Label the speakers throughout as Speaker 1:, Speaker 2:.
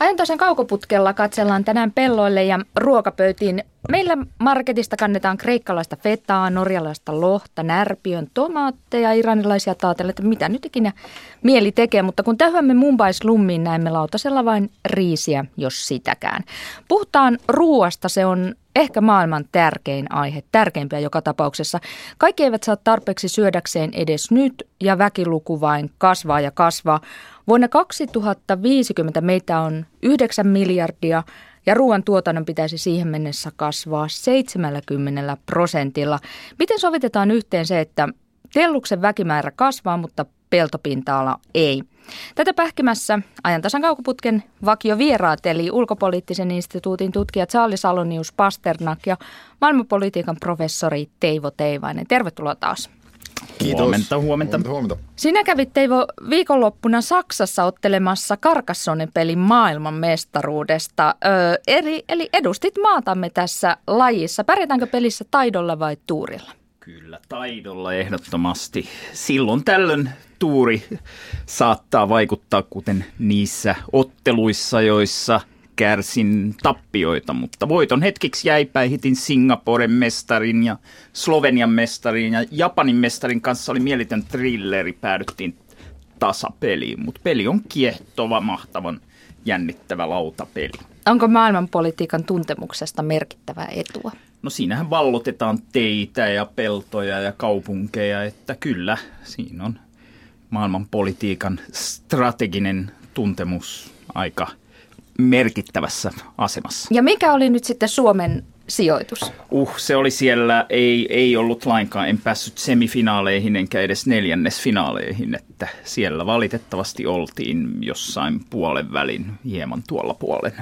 Speaker 1: Ajantaisen kaukoputkella katsellaan tänään pelloille ja ruokapöytiin. Meillä marketista kannetaan kreikkalaista fetaa, norjalaista lohta, närpiön, tomaatteja, iranilaisia taatella, mitä nyt ikinä mieli tekee. Mutta kun tähyämme Mumbai slummiin, näemme lautasella vain riisiä, jos sitäkään. Puhutaan ruoasta, se on ehkä maailman tärkein aihe, tärkeimpiä joka tapauksessa. Kaikki eivät saa tarpeeksi syödäkseen edes nyt ja väkiluku vain kasvaa ja kasvaa. Vuonna 2050 meitä on 9 miljardia ja ruoan tuotannon pitäisi siihen mennessä kasvaa 70 prosentilla. Miten sovitetaan yhteen se, että telluksen väkimäärä kasvaa, mutta peltopinta-ala ei? Tätä pähkimässä ajantasan kaukoputken vakio vieraat, eli ulkopoliittisen instituutin tutkija Charlie Salonius Pasternak ja maailmanpolitiikan professori Teivo Teivainen. Tervetuloa taas.
Speaker 2: Kiitos. Huomenta, huomenta.
Speaker 1: huomenta, huomenta. Sinä kävit Teivo viikonloppuna Saksassa ottelemassa Karkassonen pelin maailman mestaruudesta. Öö, eli, eli edustit maatamme tässä lajissa. Pärjätäänkö pelissä taidolla vai tuurilla?
Speaker 2: Kyllä, taidolla ehdottomasti. Silloin tällöin tuuri saattaa vaikuttaa, kuten niissä otteluissa, joissa kärsin tappioita, mutta voiton hetkiksi jäi päihitin Singaporen mestarin ja Slovenian mestarin ja Japanin mestarin kanssa oli mielitön thrilleri, päädyttiin tasapeliin, mutta peli on kiehtova, mahtavan jännittävä lautapeli.
Speaker 1: Onko maailmanpolitiikan tuntemuksesta merkittävää etua?
Speaker 2: No siinähän vallotetaan teitä ja peltoja ja kaupunkeja, että kyllä siinä on maailmanpolitiikan strateginen tuntemus aika merkittävässä asemassa.
Speaker 1: Ja mikä oli nyt sitten Suomen sijoitus?
Speaker 2: Uh, se oli siellä, ei, ei ollut lainkaan, en päässyt semifinaaleihin enkä edes neljännesfinaaleihin, että siellä valitettavasti oltiin jossain puolen välin, hieman tuolla puolen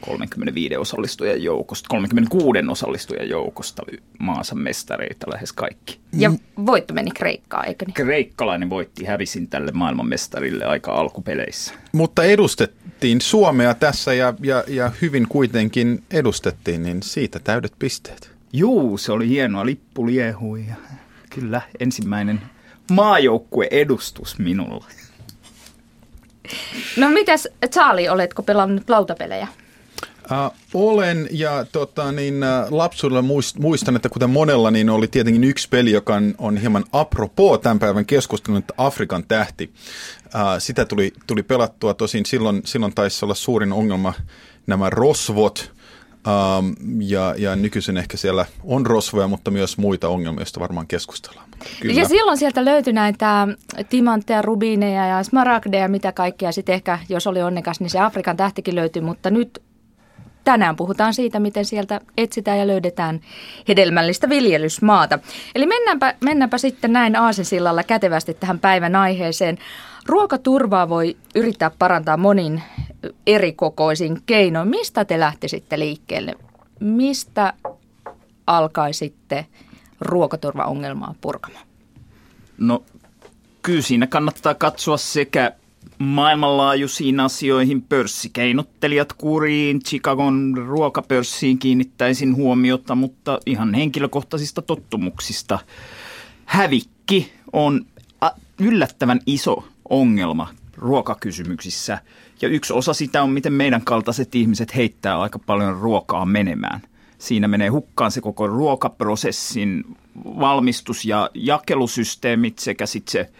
Speaker 2: 35 osallistujan joukosta, 36 osallistujan joukosta maansa mestareita lähes kaikki.
Speaker 1: Ja voitto meni Kreikkaan, eikö niin?
Speaker 2: Kreikkalainen voitti, hävisin tälle maailmanmestarille aika alkupeleissä.
Speaker 3: Mutta edustettiin Suomea tässä ja, ja, ja hyvin kuitenkin edustettiin, niin siitä täydet pisteet.
Speaker 2: Juu, se oli hienoa, lippu liehui ja kyllä ensimmäinen maajoukkue-edustus minulla.
Speaker 1: No mitäs Charlie, oletko pelannut lautapelejä?
Speaker 3: Uh, olen ja tota, niin, uh, lapsuudella muist, muistan, että kuten monella, niin oli tietenkin yksi peli, joka on, on hieman apropos tämän päivän keskustelun, että Afrikan tähti. Uh, sitä tuli, tuli pelattua, tosin silloin, silloin taisi olla suurin ongelma nämä rosvot, Um, ja, ja nykyisin ehkä siellä on rosvoja, mutta myös muita ongelmia, joista varmaan keskustellaan.
Speaker 1: Kyllä. Ja silloin sieltä löytyi näitä timantteja, rubiineja ja smaragdeja, mitä kaikkea. Sitten ehkä, jos oli onnekas, niin se Afrikan tähtikin löytyi, mutta nyt Tänään puhutaan siitä, miten sieltä etsitään ja löydetään hedelmällistä viljelysmaata. Eli mennäänpä, mennäänpä sitten näin aasesillalla kätevästi tähän päivän aiheeseen. Ruokaturvaa voi yrittää parantaa monin erikokoisin keinoin. Mistä te lähtisitte liikkeelle? Mistä alkaisitte ruokaturvaongelmaa purkamaan?
Speaker 2: No kyllä siinä kannattaa katsoa sekä maailmanlaajuisiin asioihin pörssikeinottelijat kuriin, Chicagon ruokapörssiin kiinnittäisin huomiota, mutta ihan henkilökohtaisista tottumuksista. Hävikki on yllättävän iso ongelma ruokakysymyksissä. Ja yksi osa sitä on, miten meidän kaltaiset ihmiset heittää aika paljon ruokaa menemään. Siinä menee hukkaan se koko ruokaprosessin valmistus- ja jakelusysteemit sekä sitten se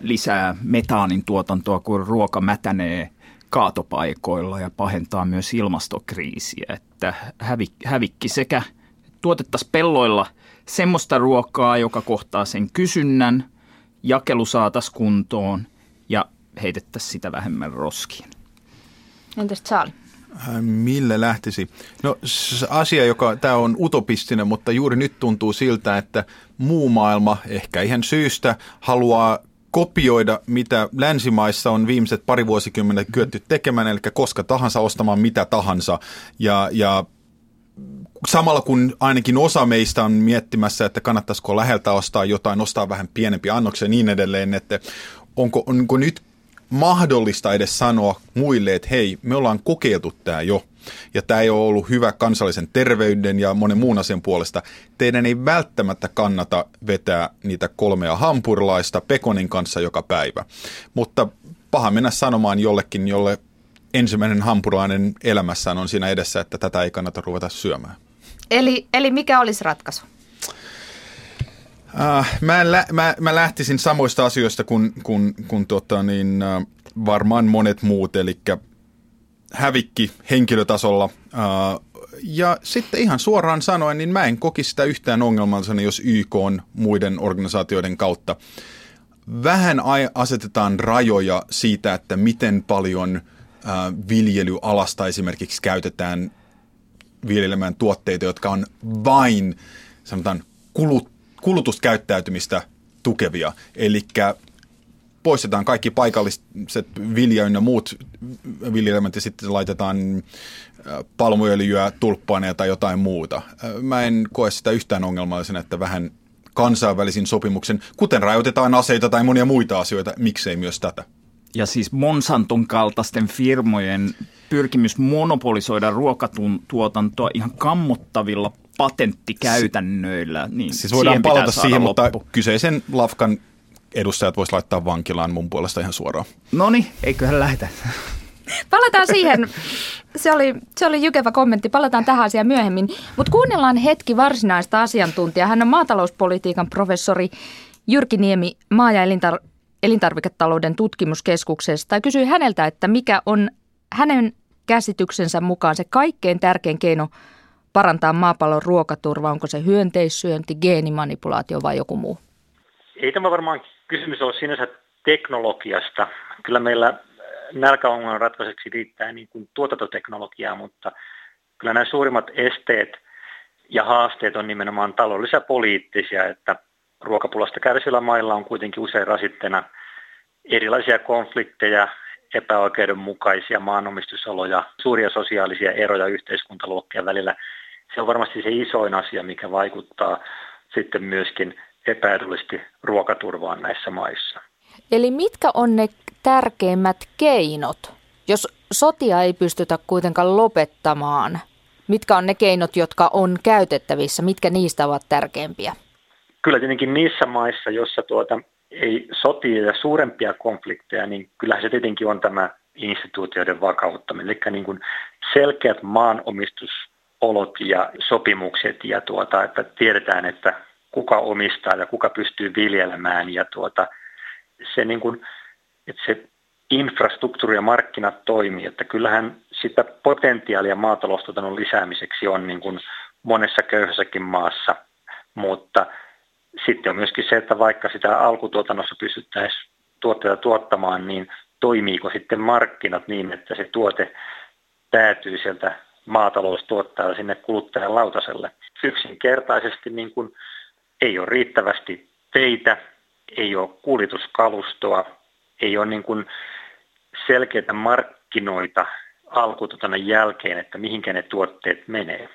Speaker 2: lisää metaanin tuotantoa, kun ruoka mätänee kaatopaikoilla ja pahentaa myös ilmastokriisiä. Että hävikki sekä tuotettaisiin pelloilla semmoista ruokaa, joka kohtaa sen kysynnän, jakelu saataisiin kuntoon ja heitettäisiin sitä vähemmän roskiin.
Speaker 1: Entäs Charlie?
Speaker 3: Millä lähtisi? No asia, joka tämä on utopistinen, mutta juuri nyt tuntuu siltä, että muu maailma, ehkä ihan syystä, haluaa kopioida, mitä länsimaissa on viimeiset pari vuosikymmentä kyetty tekemään, eli koska tahansa ostamaan mitä tahansa. Ja, ja samalla kun ainakin osa meistä on miettimässä, että kannattaisiko läheltä ostaa jotain, ostaa vähän pienempi annoksia ja niin edelleen, että onko, onko nyt mahdollista edes sanoa muille, että hei, me ollaan kokeiltu tämä jo – ja tämä ei ole ollut hyvä kansallisen terveyden ja monen muun asian puolesta. Teidän ei välttämättä kannata vetää niitä kolmea hampurilaista pekonin kanssa joka päivä. Mutta paha mennä sanomaan jollekin, jolle ensimmäinen hampurilainen elämässään on siinä edessä, että tätä ei kannata ruveta syömään.
Speaker 1: Eli, eli mikä olisi ratkaisu?
Speaker 3: Äh, mä, lä- mä, mä lähtisin samoista asioista kuin, kuin, kuin tota, niin, äh, varmaan monet muut, eli hävikki henkilötasolla. Ja sitten ihan suoraan sanoen, niin mä en koki sitä yhtään ongelmallisena, jos YK on muiden organisaatioiden kautta. Vähän asetetaan rajoja siitä, että miten paljon viljelyalasta esimerkiksi käytetään viljelemään tuotteita, jotka on vain sanotaan kulut, kulutuskäyttäytymistä tukevia. Eli poistetaan kaikki paikalliset vilja ja muut viljelmät ja sitten laitetaan palmuöljyä, tulppaaneja tai jotain muuta. Mä en koe sitä yhtään ongelmallisena, että vähän kansainvälisin sopimuksen, kuten rajoitetaan aseita tai monia muita asioita, miksei myös tätä.
Speaker 2: Ja siis Monsanton kaltaisten firmojen pyrkimys monopolisoida ruokatuotantoa ihan kammottavilla patenttikäytännöillä. Niin
Speaker 3: siis voidaan palata siihen, loppu. mutta kyseisen lafkan edustajat voisi laittaa vankilaan mun puolesta ihan suoraan.
Speaker 2: No niin, eiköhän lähetä.
Speaker 1: Palataan siihen. Se oli, se oli jykevä kommentti. Palataan tähän asiaan myöhemmin. Mutta kuunnellaan hetki varsinaista asiantuntijaa. Hän on maatalouspolitiikan professori Jyrki Niemi maa- ja elintar- elintarviketalouden tutkimuskeskuksesta. Ja kysyi häneltä, että mikä on hänen käsityksensä mukaan se kaikkein tärkein keino parantaa maapallon ruokaturva? Onko se hyönteissyönti, geenimanipulaatio vai joku muu?
Speaker 4: Ei tämä varmaan kysymys ole sinänsä teknologiasta. Kyllä meillä nälkäongelman ratkaiseksi riittää niin kuin tuotantoteknologiaa, mutta kyllä nämä suurimmat esteet ja haasteet on nimenomaan taloudellisia poliittisia, että ruokapulasta kärsivillä mailla on kuitenkin usein rasitteena erilaisia konflikteja, epäoikeudenmukaisia maanomistusoloja, suuria sosiaalisia eroja yhteiskuntaluokkien välillä. Se on varmasti se isoin asia, mikä vaikuttaa sitten myöskin epäedullisesti ruokaturvaan näissä maissa.
Speaker 1: Eli mitkä on ne tärkeimmät keinot, jos sotia ei pystytä kuitenkaan lopettamaan? Mitkä on ne keinot, jotka on käytettävissä? Mitkä niistä ovat tärkeimpiä?
Speaker 4: Kyllä tietenkin niissä maissa, joissa tuota, ei sotia ja suurempia konflikteja, niin kyllähän se tietenkin on tämä instituutioiden vakauttaminen. Eli niin kuin selkeät maanomistusolot ja sopimukset ja tuota, että tiedetään, että kuka omistaa ja kuka pystyy viljelemään ja tuota, se, niin kuin, että se infrastruktuuri ja markkinat toimii, että kyllähän sitä potentiaalia maataloustuotannon lisäämiseksi on niin kuin monessa köyhässäkin maassa, mutta sitten on myöskin se, että vaikka sitä alkutuotannossa pystyttäisiin tuotteita tuottamaan, niin toimiiko sitten markkinat niin, että se tuote päätyy sieltä maataloustuottajalle sinne kuluttajan lautaselle. Yksinkertaisesti niin kuin ei ole riittävästi teitä, ei ole kuljetuskalustoa, ei ole niin kuin selkeitä markkinoita alkutuotannon jälkeen, että mihinkä ne tuotteet menee.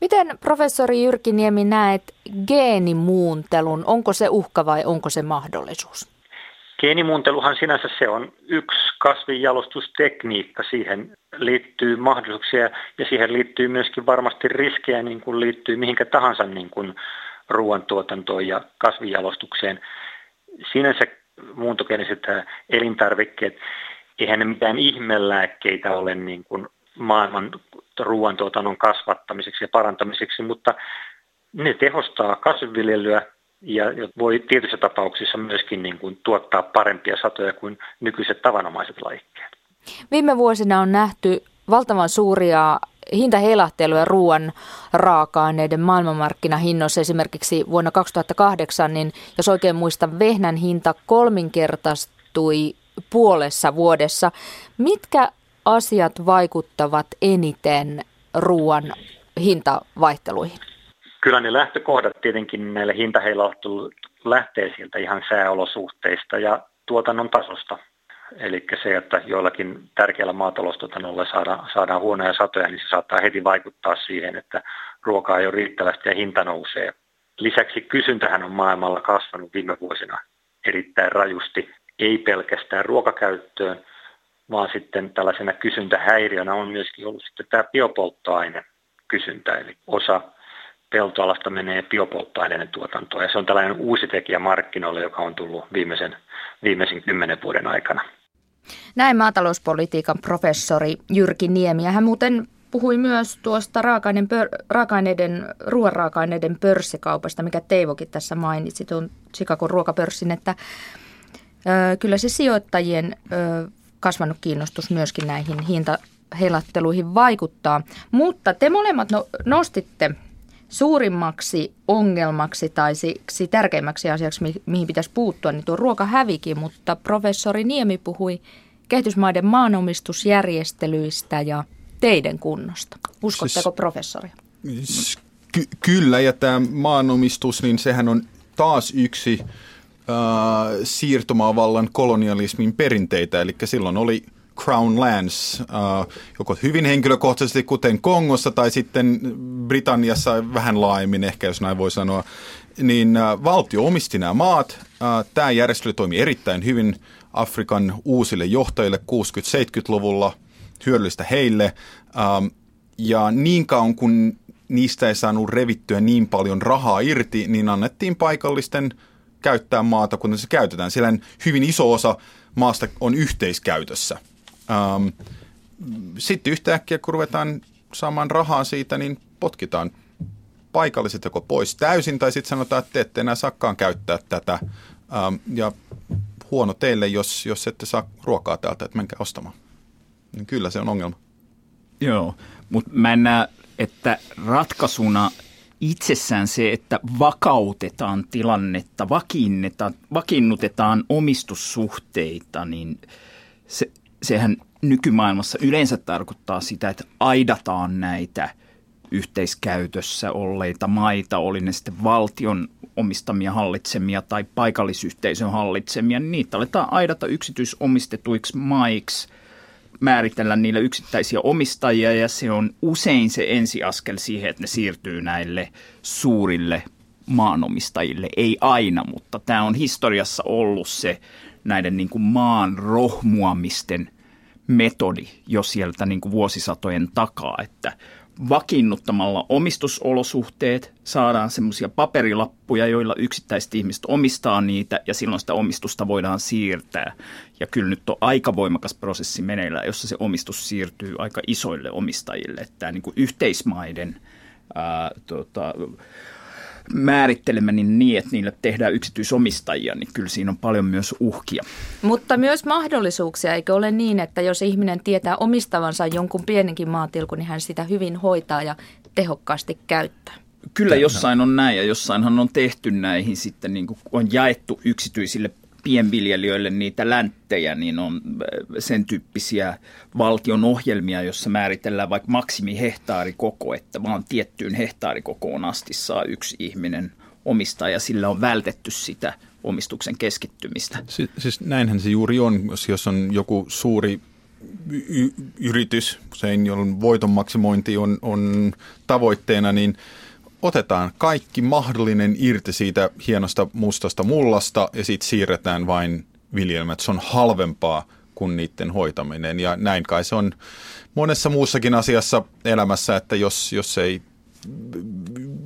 Speaker 1: Miten professori Jyrki Niemi näet geenimuuntelun? Onko se uhka vai onko se mahdollisuus?
Speaker 4: Geenimuunteluhan sinänsä se on yksi kasvinjalostustekniikka. Siihen liittyy mahdollisuuksia ja siihen liittyy myöskin varmasti riskejä, niin kuin liittyy mihinkä tahansa niin kuin ruoantuotantoon ja kasvinjalostukseen. Sinänsä muuntogeeniset elintarvikkeet, eihän ne mitään ihmelääkkeitä ole niin kuin maailman ruoantuotannon kasvattamiseksi ja parantamiseksi, mutta ne tehostaa kasvinviljelyä ja voi tietyissä tapauksissa myöskin niin kuin tuottaa parempia satoja kuin nykyiset tavanomaiset lajikkeet.
Speaker 1: Viime vuosina on nähty valtavan suuria hintaheilahteluja ruoan raaka-aineiden maailmanmarkkinahinnoissa. Esimerkiksi vuonna 2008, niin jos oikein muistan, vehnän hinta kolminkertaistui puolessa vuodessa. Mitkä asiat vaikuttavat eniten ruoan hintavaihteluihin?
Speaker 4: Kyllä ne lähtökohdat tietenkin näille hintaheilahteluille lähtee sieltä ihan sääolosuhteista ja tuotannon tasosta. Eli se, että joillakin tärkeällä maataloustuotannolla saadaan, saadaan huonoja satoja, niin se saattaa heti vaikuttaa siihen, että ruokaa ei ole riittävästi ja hinta nousee. Lisäksi kysyntähän on maailmalla kasvanut viime vuosina erittäin rajusti, ei pelkästään ruokakäyttöön, vaan sitten tällaisena kysyntähäiriönä on myöskin ollut sitten tämä biopolttoaine kysyntä, eli osa peltoalasta menee biopolttoaineiden tuotantoon, ja se on tällainen uusi tekijä markkinoille, joka on tullut viimeisen, viimeisen kymmenen vuoden aikana.
Speaker 1: Näin maatalouspolitiikan professori Jyrki Niemi. Hän muuten puhui myös tuosta raaka-aineiden, ruoan raaka-aineiden pörssikaupasta, mikä Teivokin tässä mainitsi, tuon Chicagon ruokapörssin, että ö, kyllä se sijoittajien ö, kasvanut kiinnostus myöskin näihin hintahelatteluihin vaikuttaa. Mutta te molemmat no, nostitte suurimmaksi ongelmaksi tai siksi tärkeimmäksi asiaksi, mi- mihin pitäisi puuttua, niin tuo ruokahävikin, mutta professori Niemi puhui kehitysmaiden maanomistusjärjestelyistä ja teidän kunnosta. Uskotteko siis, professori?
Speaker 3: Ky- kyllä, ja tämä maanomistus, niin sehän on taas yksi äh, siirtomaavallan kolonialismin perinteitä, eli silloin oli Crown Lands, äh, joko hyvin henkilökohtaisesti kuten Kongossa tai sitten Britanniassa vähän laajemmin ehkä, jos näin voi sanoa, niin äh, valtio omisti nämä maat. Äh, tämä järjestely toimi erittäin hyvin Afrikan uusille johtajille 60-70-luvulla, hyödyllistä heille. Ähm, ja niin kauan kun niistä ei saanut revittyä niin paljon rahaa irti, niin annettiin paikallisten käyttää maata, kun se käytetään. Sillä hyvin iso osa maasta on yhteiskäytössä. Ähm, sitten yhtäkkiä, kun ruvetaan saamaan rahaa siitä, niin potkitaan paikalliset joko pois täysin, tai sitten sanotaan, että te ette enää saakaan käyttää tätä. Ähm, ja huono teille, jos, jos ette saa ruokaa täältä, että menkää ostamaan. Niin kyllä se on ongelma.
Speaker 2: Joo, mutta mä en näe, että ratkaisuna itsessään se, että vakautetaan tilannetta, vakiinnutetaan omistussuhteita, niin se, sehän nykymaailmassa yleensä tarkoittaa sitä, että aidataan näitä yhteiskäytössä olleita maita, oli ne sitten valtion omistamia hallitsemia tai paikallisyhteisön hallitsemia, niin niitä aletaan aidata yksityisomistetuiksi maiksi, määritellä niille yksittäisiä omistajia ja se on usein se ensiaskel siihen, että ne siirtyy näille suurille maanomistajille. Ei aina, mutta tämä on historiassa ollut se näiden niin kuin maan rohmuamisten metodi jo sieltä niin kuin vuosisatojen takaa, että vakiinnuttamalla omistusolosuhteet saadaan semmoisia paperilappuja, joilla yksittäiset ihmiset omistaa niitä ja silloin sitä omistusta voidaan siirtää. Ja kyllä nyt on aika voimakas prosessi meneillään, jossa se omistus siirtyy aika isoille omistajille. Tämä niin kuin yhteismaiden ää, tota, määrittelemä niin, niin, että niille tehdään yksityisomistajia, niin kyllä siinä on paljon myös uhkia.
Speaker 1: Mutta myös mahdollisuuksia, eikö ole niin, että jos ihminen tietää omistavansa jonkun pienenkin maatilkun, niin hän sitä hyvin hoitaa ja tehokkaasti käyttää?
Speaker 2: Kyllä jossain on näin ja jossainhan on tehty näihin sitten, niin kuin on jaettu yksityisille pienviljelijöille niitä länttejä, niin on äh, sen tyyppisiä valtion ohjelmia, jossa määritellään vaikka maksimihehtaarikoko, että vaan tiettyyn hehtaarikokoon asti saa yksi ihminen omistaa ja sillä on vältetty sitä omistuksen keskittymistä.
Speaker 3: Si- siis näinhän se juuri on, jos, on joku suuri y- yritys, usein jolloin voiton maksimointi on, on tavoitteena, niin – otetaan kaikki mahdollinen irti siitä hienosta mustasta mullasta ja sitten siirretään vain viljelmät. Se on halvempaa kuin niiden hoitaminen ja näin kai se on monessa muussakin asiassa elämässä, että jos, jos ei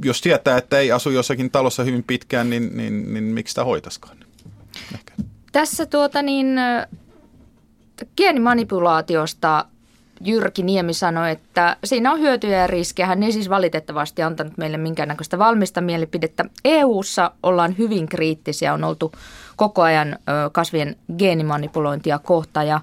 Speaker 3: jos tietää, että ei asu jossakin talossa hyvin pitkään, niin, niin, niin miksi sitä hoitaskaan?
Speaker 1: Tässä tuota niin, geenimanipulaatiosta Jyrki Niemi sanoi, että siinä on hyötyjä ja riskejä. Hän ei siis valitettavasti antanut meille minkäännäköistä valmista mielipidettä. EU:ssa ollaan hyvin kriittisiä, on oltu koko ajan kasvien geenimanipulointia kohta ja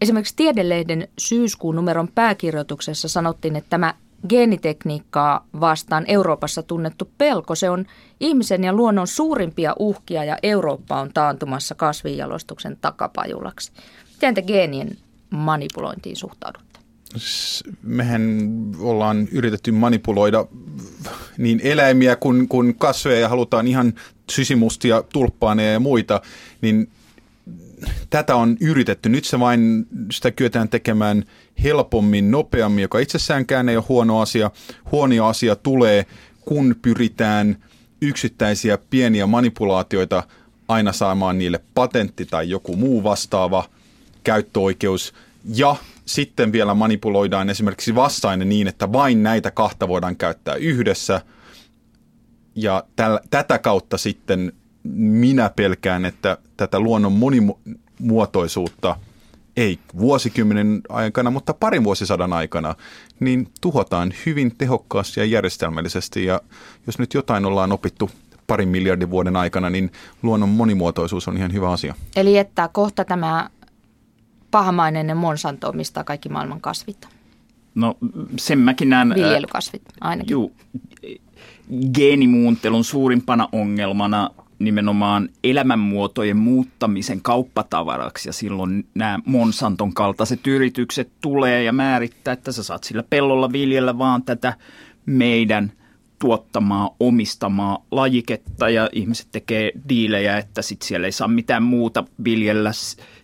Speaker 1: esimerkiksi Tiedelehden syyskuun numeron pääkirjoituksessa sanottiin, että tämä geenitekniikkaa vastaan Euroopassa tunnettu pelko, se on ihmisen ja luonnon suurimpia uhkia ja Eurooppa on taantumassa kasvinjalostuksen takapajulaksi. Miten te geenien manipulointiin suhtaudutte?
Speaker 3: Mehän ollaan yritetty manipuloida niin eläimiä kuin, kuin kasveja ja halutaan ihan sysimustia tulppaaneja ja muita, niin tätä on yritetty. Nyt se vain sitä kyetään tekemään helpommin, nopeammin, joka itsessäänkään ei ole huono asia. Huono asia tulee, kun pyritään yksittäisiä pieniä manipulaatioita aina saamaan niille patentti tai joku muu vastaava – käyttöoikeus ja sitten vielä manipuloidaan esimerkiksi vastainen niin, että vain näitä kahta voidaan käyttää yhdessä. Ja täl, tätä kautta sitten minä pelkään, että tätä luonnon monimuotoisuutta ei vuosikymmenen aikana, mutta parin vuosisadan aikana, niin tuhotaan hyvin tehokkaasti ja järjestelmällisesti. Ja jos nyt jotain ollaan opittu parin miljardin vuoden aikana, niin luonnon monimuotoisuus on ihan hyvä asia.
Speaker 1: Eli että kohta tämä pahamainen Monsanto omistaa kaikki maailman kasvit.
Speaker 2: No sen mäkin näen.
Speaker 1: Viljelykasvit ainakin.
Speaker 2: Juu, geenimuuntelun suurimpana ongelmana nimenomaan elämänmuotojen muuttamisen kauppatavaraksi ja silloin nämä Monsanton kaltaiset yritykset tulee ja määrittää, että sä saat sillä pellolla viljellä vaan tätä meidän tuottamaa, omistamaa lajiketta ja ihmiset tekee diilejä, että sitten siellä ei saa mitään muuta viljellä,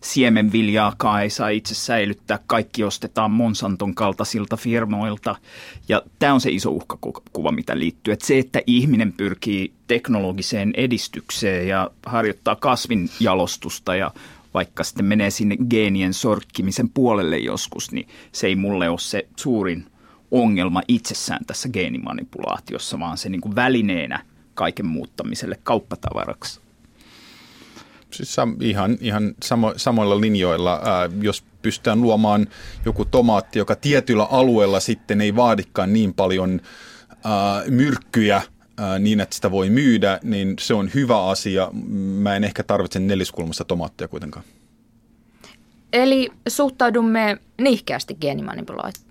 Speaker 2: siemenviljaakaan ei saa itse säilyttää, kaikki ostetaan Monsanton kaltaisilta firmoilta. Ja tämä on se iso uhkakuva, mitä liittyy, että se, että ihminen pyrkii teknologiseen edistykseen ja harjoittaa kasvinjalostusta ja vaikka sitten menee sinne geenien sorkkimisen puolelle joskus, niin se ei mulle ole se suurin ongelma itsessään tässä geenimanipulaatiossa, vaan se niin kuin välineenä kaiken muuttamiselle kauppatavaraksi.
Speaker 3: Siis ihan, ihan samo, samoilla linjoilla, ää, jos pystytään luomaan joku tomaatti, joka tietyllä alueella sitten ei vaadikaan niin paljon ää, myrkkyjä ää, niin, että sitä voi myydä, niin se on hyvä asia. Mä en ehkä tarvitse neliskulmasta tomaattia kuitenkaan.
Speaker 1: Eli suhtaudumme nihkeästi geenimanipulaatioon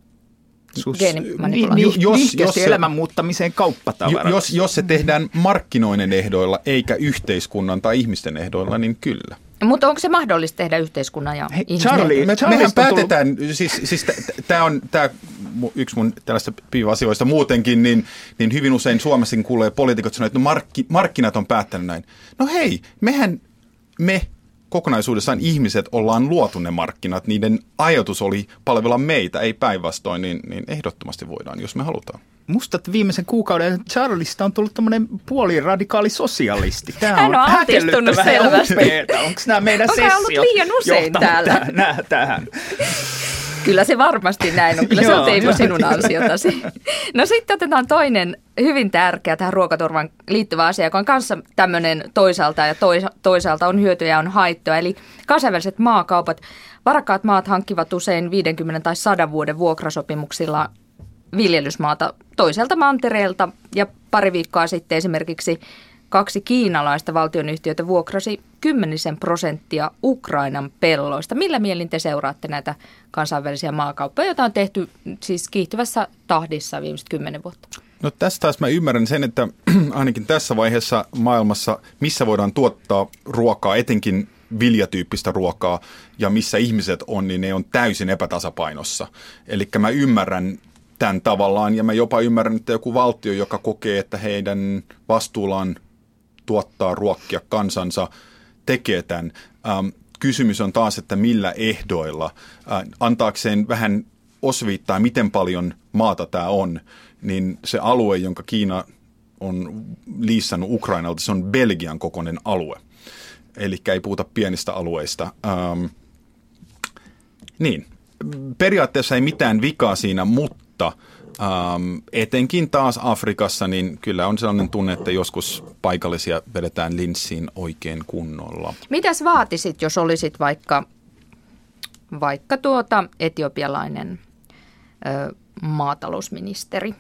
Speaker 2: Sus, niin, niin, jos, jos se, elämän muuttamiseen kauppatavaraksi.
Speaker 3: Jos, jos se tehdään markkinoinen ehdoilla eikä yhteiskunnan tai ihmisten ehdoilla, niin kyllä.
Speaker 1: Mutta onko se mahdollista tehdä yhteiskunnan ja
Speaker 3: Hei, Charlie, me, mehän päätetään, tullut... siis, siis tämä on tää, yksi mun tällaista piiva-asioista muutenkin, niin, niin hyvin usein Suomessakin kuulee poliitikot sanoa, että no markki, markkinat on päättänyt näin. No hei, mehän, me kokonaisuudessaan ihmiset ollaan luotu ne markkinat, niiden ajatus oli palvella meitä, ei päinvastoin, niin, niin ehdottomasti voidaan, jos me halutaan.
Speaker 2: Musta että viimeisen kuukauden Charlista on tullut tämmöinen puoliradikaali sosialisti.
Speaker 1: Tämä Hän on, on altistunut selvästi.
Speaker 2: Onko nämä meidän
Speaker 1: Onko sessiot ollut liian usein täällä?
Speaker 2: Tähän, tähän.
Speaker 1: Kyllä se varmasti näin on. Kyllä se on Teemu sinun ansiotasi. No sitten otetaan toinen hyvin tärkeä tähän ruokaturvan liittyvä asia, joka on kanssa tämmöinen toisaalta ja toisaalta on hyötyjä ja on haittoja. Eli kansainväliset maakaupat. Varakkaat maat hankkivat usein 50 tai 100 vuoden vuokrasopimuksilla viljelysmaata toiselta mantereelta ja pari viikkoa sitten esimerkiksi kaksi kiinalaista valtionyhtiötä vuokrasi kymmenisen prosenttia Ukrainan pelloista. Millä mielin te seuraatte näitä kansainvälisiä maakauppoja, joita on tehty siis kiihtyvässä tahdissa viimeiset kymmenen vuotta?
Speaker 3: No tästä taas mä ymmärrän sen, että ainakin tässä vaiheessa maailmassa, missä voidaan tuottaa ruokaa, etenkin viljatyyppistä ruokaa ja missä ihmiset on, niin ne on täysin epätasapainossa. Eli mä ymmärrän tämän tavallaan ja mä jopa ymmärrän, että joku valtio, joka kokee, että heidän vastuullaan tuottaa, ruokkia kansansa, tekee tämän. Ähm, kysymys on taas, että millä ehdoilla, äh, antaakseen vähän osviittaa, miten paljon maata tämä on, niin se alue, jonka Kiina on liissannut Ukrainalta, se on Belgian kokoinen alue. Eli ei puhuta pienistä alueista. Ähm, niin, periaatteessa ei mitään vikaa siinä, mutta – Ähm, etenkin taas Afrikassa, niin kyllä on sellainen tunne, että joskus paikallisia vedetään linssiin oikein kunnolla.
Speaker 1: Mitäs vaatisit, jos olisit vaikka, vaikka tuota etiopialainen ö, maatalousministeri?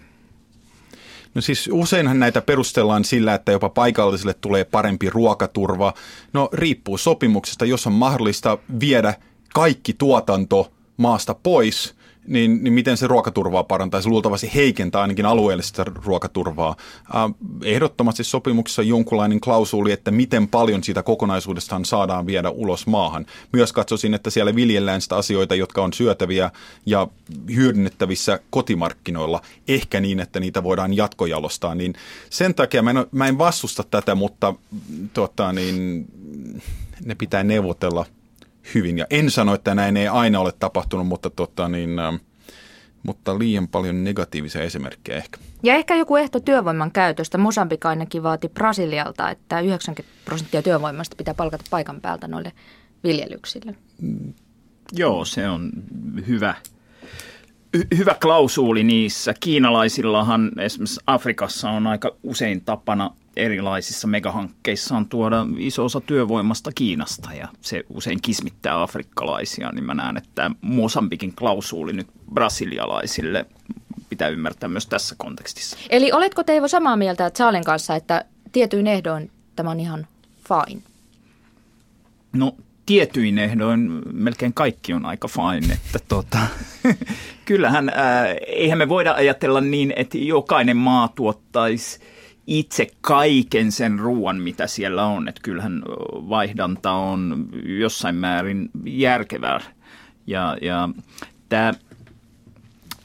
Speaker 3: No siis useinhan näitä perustellaan sillä, että jopa paikallisille tulee parempi ruokaturva. No riippuu sopimuksesta, jos on mahdollista viedä kaikki tuotanto maasta pois – niin, niin miten se ruokaturvaa parantaisi? Luultavasti heikentää ainakin alueellista ruokaturvaa. Ehdottomasti sopimuksessa on jonkunlainen klausuuli, että miten paljon siitä kokonaisuudestaan saadaan viedä ulos maahan. Myös katsoisin, että siellä viljellään sitä asioita, jotka on syötäviä ja hyödynnettävissä kotimarkkinoilla, ehkä niin, että niitä voidaan jatkojalostaa. Niin sen takia mä en, mä en vastusta tätä, mutta tota, niin, ne pitää neuvotella – hyvin. Ja en sano, että näin ei aina ole tapahtunut, mutta, tota, niin, äh, mutta liian paljon negatiivisia esimerkkejä ehkä.
Speaker 1: Ja ehkä joku ehto työvoiman käytöstä. Mosambik ainakin vaati Brasilialta, että 90 prosenttia työvoimasta pitää palkata paikan päältä noille viljelyksille.
Speaker 2: Joo, se on hyvä, hyvä klausuuli niissä. Kiinalaisillahan esimerkiksi Afrikassa on aika usein tapana erilaisissa megahankkeissaan tuoda iso osa työvoimasta Kiinasta ja se usein kismittää afrikkalaisia, niin mä näen, että Mosambikin klausuuli nyt brasilialaisille pitää ymmärtää myös tässä kontekstissa.
Speaker 1: Eli oletko Teivo samaa mieltä Charlen kanssa, että tietyin ehdoin tämä on ihan fine?
Speaker 2: No tietyin ehdoin melkein kaikki on aika fine, että tota, kyllähän ää, eihän me voida ajatella niin, että jokainen maa tuottaisi itse kaiken sen ruoan, mitä siellä on. Että kyllähän vaihdanta on jossain määrin järkevää. Ja, ja tämä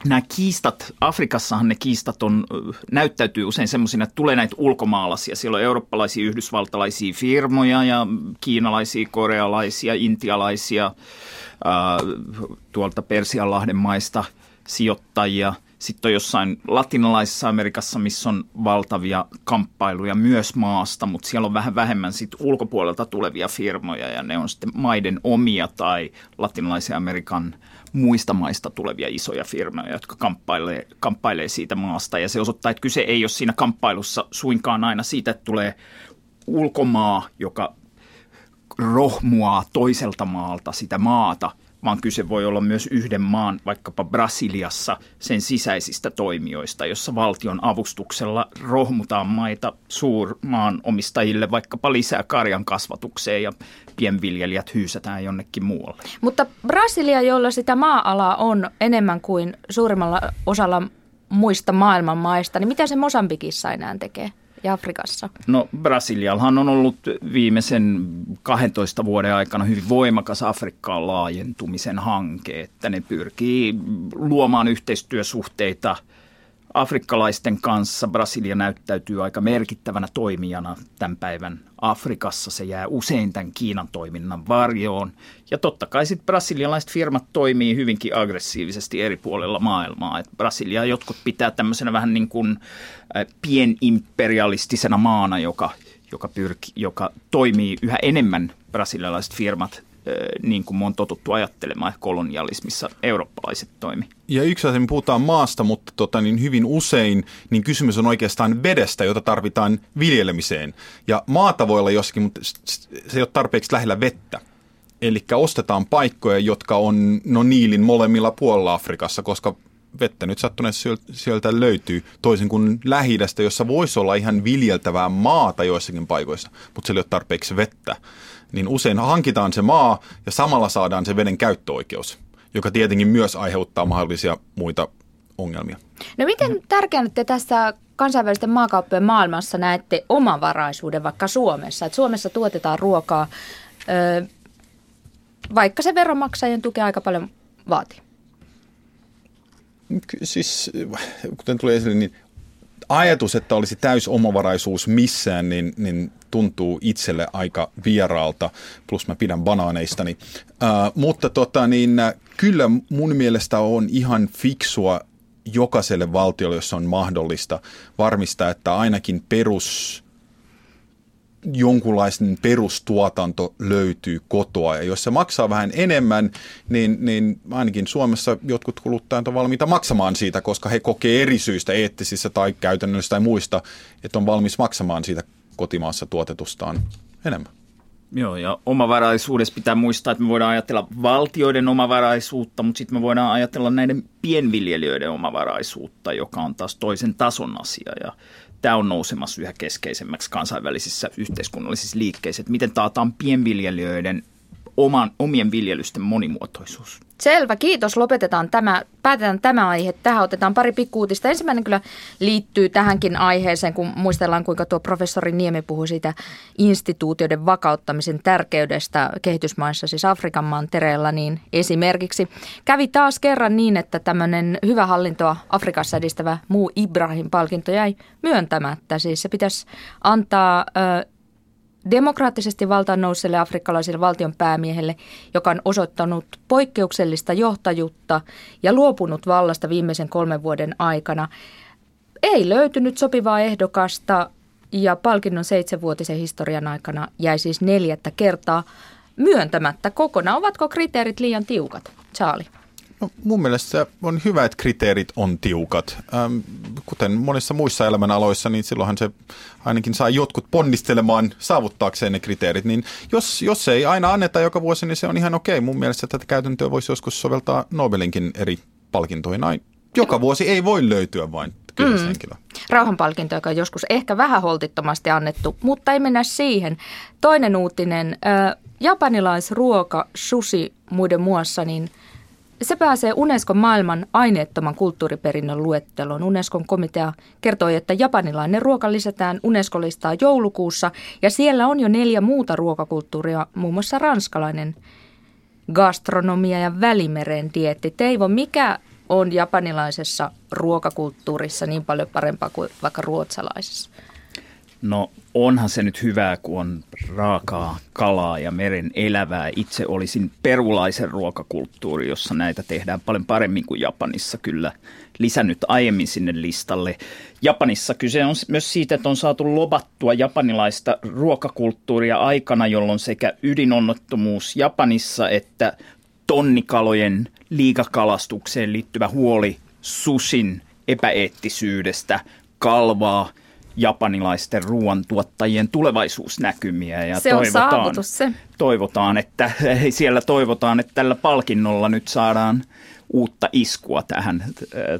Speaker 2: nämä kiistat, Afrikassahan ne kiistat on, näyttäytyy usein semmoisina, että tulee näitä ulkomaalaisia. Siellä on eurooppalaisia, yhdysvaltalaisia firmoja ja kiinalaisia, korealaisia, intialaisia, ää, tuolta Persianlahden maista sijoittajia – sitten on jossain latinalaisessa Amerikassa, missä on valtavia kamppailuja myös maasta, mutta siellä on vähän vähemmän sit ulkopuolelta tulevia firmoja ja ne on sitten maiden omia tai latinalaisen Amerikan muista maista tulevia isoja firmoja, jotka kamppailee, kamppailee siitä maasta. Ja se osoittaa, että kyse ei ole siinä kamppailussa suinkaan aina siitä, että tulee ulkomaa, joka rohmuaa toiselta maalta sitä maata – vaan kyse voi olla myös yhden maan, vaikkapa Brasiliassa, sen sisäisistä toimijoista, jossa valtion avustuksella rohmutaan maita suurmaan omistajille vaikkapa lisää karjan kasvatukseen ja pienviljelijät hyysätään jonnekin muualle.
Speaker 1: Mutta Brasilia, jolla sitä maa-alaa on enemmän kuin suurimmalla osalla muista maailman maista, niin mitä se Mosambikissa enää tekee? Ja Afrikassa?
Speaker 2: No Brasiliallahan on ollut viimeisen 12 vuoden aikana hyvin voimakas Afrikkaan laajentumisen hanke, että ne pyrkii luomaan yhteistyösuhteita – afrikkalaisten kanssa Brasilia näyttäytyy aika merkittävänä toimijana tämän päivän Afrikassa. Se jää usein tämän Kiinan toiminnan varjoon. Ja totta kai sitten brasilialaiset firmat toimii hyvinkin aggressiivisesti eri puolilla maailmaa. Et Brasilia jotkut pitää tämmöisenä vähän niin kuin pienimperialistisena maana, joka, joka, pyrki, joka toimii yhä enemmän brasilialaiset firmat niin kuin me on totuttu ajattelemaan, että kolonialismissa eurooppalaiset toimi.
Speaker 3: Ja yksi asia, me puhutaan maasta, mutta tota, niin hyvin usein niin kysymys on oikeastaan vedestä, jota tarvitaan viljelemiseen. Ja maata voi olla jossakin, mutta se ei ole tarpeeksi lähellä vettä. Eli ostetaan paikkoja, jotka on no Niilin molemmilla puolella Afrikassa, koska vettä nyt sattuneessa sieltä löytyy, toisin kuin lähi jossa voisi olla ihan viljeltävää maata joissakin paikoissa, mutta siellä ei ole tarpeeksi vettä niin usein hankitaan se maa ja samalla saadaan se veden käyttöoikeus, joka tietenkin myös aiheuttaa mahdollisia muita ongelmia.
Speaker 1: No miten tärkeänä te tässä kansainvälisten maakauppojen maailmassa näette omavaraisuuden vaikka Suomessa? Että Suomessa tuotetaan ruokaa, vaikka se veronmaksajien tukea aika paljon vaatii.
Speaker 3: Siis, kuten tuli esille, niin ajatus, että olisi täys omavaraisuus missään, niin, niin tuntuu itselle aika vieraalta, plus mä pidän banaaneistani. Uh, mutta tota, niin, kyllä mun mielestä on ihan fiksua jokaiselle valtiolle, jos on mahdollista, varmistaa, että ainakin perus jonkunlaisen perustuotanto löytyy kotoa. Ja jos se maksaa vähän enemmän, niin, niin ainakin Suomessa jotkut kuluttajat on valmiita maksamaan siitä, koska he kokee eri syistä, eettisissä tai käytännöllisissä tai muista, että on valmis maksamaan siitä kotimaassa tuotetustaan enemmän.
Speaker 2: Joo, ja omavaraisuudessa pitää muistaa, että me voidaan ajatella valtioiden omavaraisuutta, mutta sitten me voidaan ajatella näiden pienviljelijöiden omavaraisuutta, joka on taas toisen tason asia. Ja tämä on nousemassa yhä keskeisemmäksi kansainvälisissä yhteiskunnallisissa liikkeissä, että miten taataan pienviljelijöiden oman, omien viljelysten monimuotoisuus.
Speaker 1: Selvä, kiitos. Lopetetaan tämä, päätetään tämä aihe. Tähän otetaan pari pikkuutista. Ensimmäinen kyllä liittyy tähänkin aiheeseen, kun muistellaan kuinka tuo professori Niemi puhui siitä instituutioiden vakauttamisen tärkeydestä kehitysmaissa, siis Afrikan mantereella, niin esimerkiksi kävi taas kerran niin, että tämmöinen hyvä hallintoa Afrikassa edistävä muu Ibrahim-palkinto jäi myöntämättä. Siis se pitäisi antaa... Ö, demokraattisesti valtaan nousseelle afrikkalaiselle valtion päämiehelle, joka on osoittanut poikkeuksellista johtajuutta ja luopunut vallasta viimeisen kolmen vuoden aikana. Ei löytynyt sopivaa ehdokasta ja palkinnon seitsemänvuotisen historian aikana jäi siis neljättä kertaa myöntämättä kokonaan. Ovatko kriteerit liian tiukat, Charlie?
Speaker 3: No, mun mielestä on hyvä, että kriteerit on tiukat. Ähm, kuten monissa muissa elämänaloissa, niin silloinhan se ainakin saa jotkut ponnistelemaan saavuttaakseen ne kriteerit. Niin jos, jos ei aina anneta joka vuosi, niin se on ihan okei. Mun mielestä tätä käytäntöä voisi joskus soveltaa Nobelinkin eri palkintoihin. Joka vuosi ei voi löytyä vain mm.
Speaker 1: Rauhanpalkinto, joka on joskus ehkä vähän holtittomasti annettu, mutta ei mennä siihen. Toinen uutinen, äh, japanilaisruoka sushi muiden muassa, niin se pääsee Unescon maailman aineettoman kulttuuriperinnön luetteloon. Unescon komitea kertoi, että japanilainen ruoka lisätään Unesco-listaa joulukuussa ja siellä on jo neljä muuta ruokakulttuuria, muun muassa ranskalainen gastronomia ja välimeren dietti. Teivo, mikä on japanilaisessa ruokakulttuurissa niin paljon parempaa kuin vaikka ruotsalaisessa?
Speaker 2: No onhan se nyt hyvää, kun on raakaa kalaa ja meren elävää. Itse olisin perulaisen ruokakulttuuri, jossa näitä tehdään paljon paremmin kuin Japanissa kyllä lisännyt aiemmin sinne listalle. Japanissa kyse on myös siitä, että on saatu lobattua japanilaista ruokakulttuuria aikana, jolloin sekä ydinonnottomuus Japanissa että tonnikalojen liikakalastukseen liittyvä huoli susin epäeettisyydestä kalvaa japanilaisten ruoantuottajien tulevaisuusnäkymiä.
Speaker 1: Ja se toivotaan, on saavutus se.
Speaker 2: Toivotaan, että siellä toivotaan, että tällä palkinnolla nyt saadaan uutta iskua tähän äh,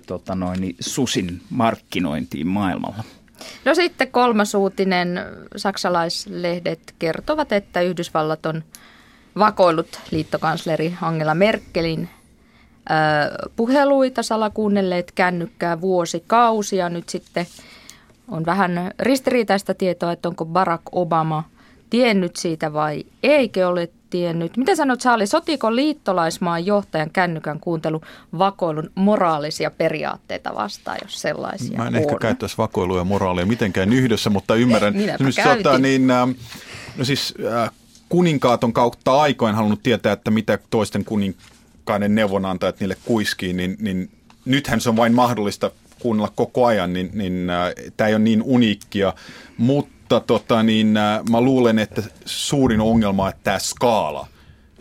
Speaker 2: tota noin, susin markkinointiin maailmalla.
Speaker 1: No sitten kolmas uutinen. Saksalaislehdet kertovat, että Yhdysvallat on vakoillut liittokansleri Angela Merkelin puheluita, salakuunnelleet kännykkää vuosikausia. Nyt sitten on vähän ristiriitaista tietoa, että onko Barack Obama tiennyt siitä vai eikö ole tiennyt. Mitä sanot Saali, sotiko liittolaismaan johtajan kännykän kuuntelu vakoilun moraalisia periaatteita vastaan, jos sellaisia
Speaker 3: Mä en
Speaker 1: on?
Speaker 3: ehkä käyttäisi vakoilua ja moraalia mitenkään yhdessä, mutta ymmärrän. Minäpä niin, äh, no siis, äh, kuninkaat on kautta aikoin halunnut tietää, että mitä toisten kuninkaiden neuvonantajat niille kuiskii, niin, niin nythän se on vain mahdollista kuunnella koko ajan, niin, niin äh, tämä ei ole niin uniikkia, mutta tota, niin, äh, mä luulen, että suurin ongelma on tämä skaala.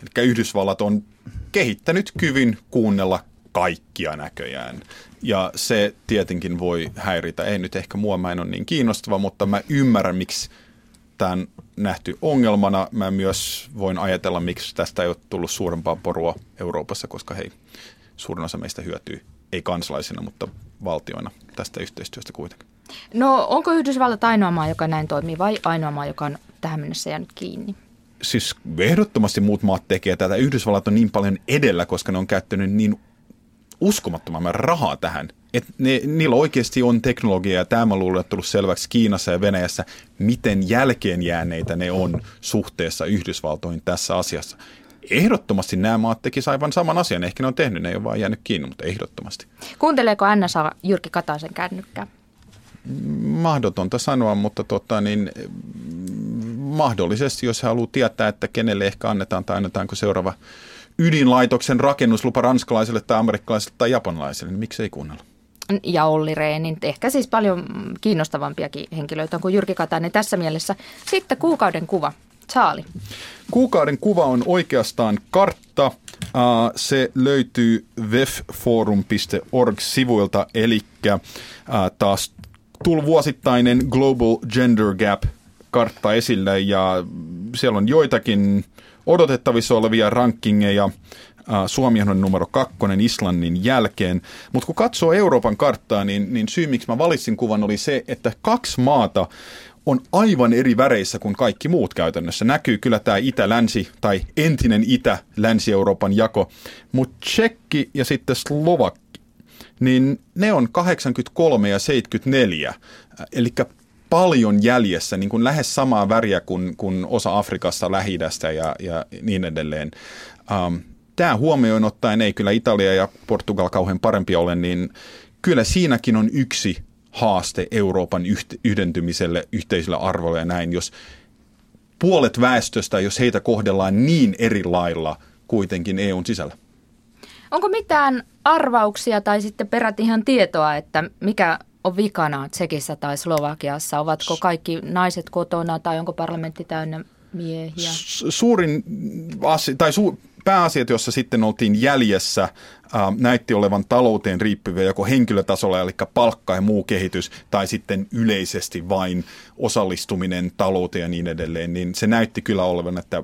Speaker 3: Eli Yhdysvallat on kehittänyt kyvyn kuunnella kaikkia näköjään. Ja se tietenkin voi häiritä. Ei nyt ehkä mua, mä en ole niin kiinnostava, mutta mä ymmärrän, miksi tämä on nähty ongelmana. Mä myös voin ajatella, miksi tästä ei ole tullut suurempaa porua Euroopassa, koska hei, suurin osa meistä hyötyy, ei kansalaisina, mutta valtioina tästä yhteistyöstä kuitenkin.
Speaker 1: No onko Yhdysvallat ainoa maa, joka näin toimii vai ainoa maa, joka on tähän mennessä jäänyt kiinni?
Speaker 3: Siis ehdottomasti muut maat tekee tätä. Yhdysvallat on niin paljon edellä, koska ne on käyttänyt niin uskomattoman määrän rahaa tähän. Et ne, niillä oikeasti on teknologia ja tämä luulen, että tullut selväksi Kiinassa ja Venäjässä, miten jälkeen jääneitä ne on suhteessa Yhdysvaltoihin tässä asiassa. Ehdottomasti nämä maat tekisivät aivan saman asian. Ehkä ne on tehnyt, ne ei ole vaan jäänyt kiinni, mutta ehdottomasti.
Speaker 1: Kuunteleeko NSA Jyrki Kataisen kännykkää?
Speaker 3: Mahdotonta sanoa, mutta tota, niin, mahdollisesti, jos haluaa tietää, että kenelle ehkä annetaan tai annetaanko seuraava ydinlaitoksen rakennuslupa ranskalaiselle tai amerikkalaiselle tai japanilaiselle, niin miksei kuunnella?
Speaker 1: ja Olli Reenin. Ehkä siis paljon kiinnostavampiakin henkilöitä kuin Jyrki Katainen tässä mielessä. Sitten kuukauden kuva. Saali.
Speaker 3: Kuukauden kuva on oikeastaan kartta. Se löytyy webforum.org-sivuilta, eli taas tullut vuosittainen Global Gender Gap kartta esille ja siellä on joitakin odotettavissa olevia rankingeja. Suomi on numero kakkonen Islannin jälkeen. Mutta kun katsoo Euroopan karttaa, niin, niin syy miksi mä valitsin kuvan oli se, että kaksi maata on aivan eri väreissä kuin kaikki muut käytännössä. Näkyy kyllä tämä itä-länsi tai entinen itä-länsi-Euroopan jako, mutta Tsekki ja sitten Slovakki, niin ne on 83 ja 74, eli paljon jäljessä, niin kuin lähes samaa väriä kuin, kuin osa Afrikassa, lähi ja, ja niin edelleen. Um, tämä huomioon ottaen ei kyllä Italia ja Portugal kauhean parempia ole, niin kyllä siinäkin on yksi haaste Euroopan yhdentymiselle, yhteisille arvoille ja näin, jos puolet väestöstä, jos heitä kohdellaan niin eri lailla kuitenkin EUn sisällä.
Speaker 1: Onko mitään arvauksia tai sitten peräti ihan tietoa, että mikä on vikana Tsekissä tai Slovakiassa? Ovatko kaikki naiset kotona tai onko parlamentti täynnä miehiä?
Speaker 3: Suurin asia, tai su, pääasiat, joissa sitten oltiin jäljessä, ää, näytti olevan talouteen riippuvia joko henkilötasolla, eli palkka ja muu kehitys, tai sitten yleisesti vain osallistuminen talouteen ja niin edelleen, niin se näytti kyllä olevan, että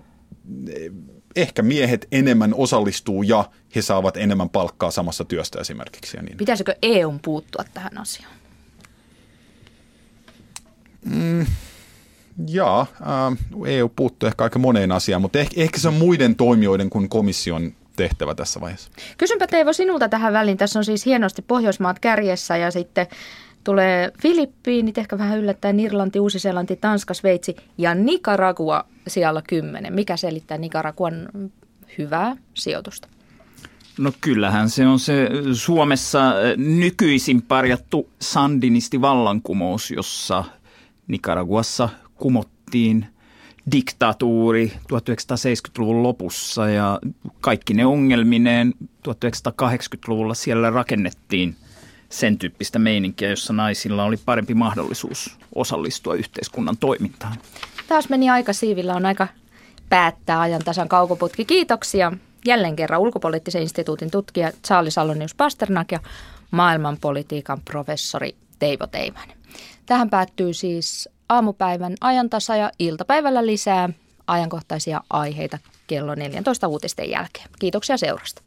Speaker 3: ehkä miehet enemmän osallistuu ja he saavat enemmän palkkaa samassa työstä esimerkiksi. Ja niin.
Speaker 1: Pitäisikö EU puuttua tähän asiaan?
Speaker 3: Mm, jaa, äh, EU puuttuu ehkä aika moneen asiaan, mutta ehkä, ehkä se on muiden toimijoiden kuin komission tehtävä tässä vaiheessa.
Speaker 1: Kysynpä Teivo sinulta tähän väliin. Tässä on siis hienosti Pohjoismaat kärjessä ja sitten tulee Filippiinit, ehkä vähän yllättäen Irlanti, Uusi-Seelanti, Tanska, Sveitsi ja Nicaragua siellä 10. Mikä selittää Nicaraguan hyvää sijoitusta?
Speaker 2: No kyllähän se on se Suomessa nykyisin parjattu sandinisti vallankumous, jossa Nicaraguassa kumottiin diktatuuri 1970-luvun lopussa ja kaikki ne ongelmineen 1980-luvulla siellä rakennettiin sen tyyppistä meininkiä, jossa naisilla oli parempi mahdollisuus osallistua yhteiskunnan toimintaan.
Speaker 1: Taas meni aika siivillä, on aika päättää ajan tasan kaukoputki. Kiitoksia jälleen kerran ulkopoliittisen instituutin tutkija Charles Alonius Pasternak ja maailmanpolitiikan professori Teivo Teimäinen. Tähän päättyy siis aamupäivän ajantasa ja iltapäivällä lisää ajankohtaisia aiheita kello 14 uutisten jälkeen. Kiitoksia seurasta.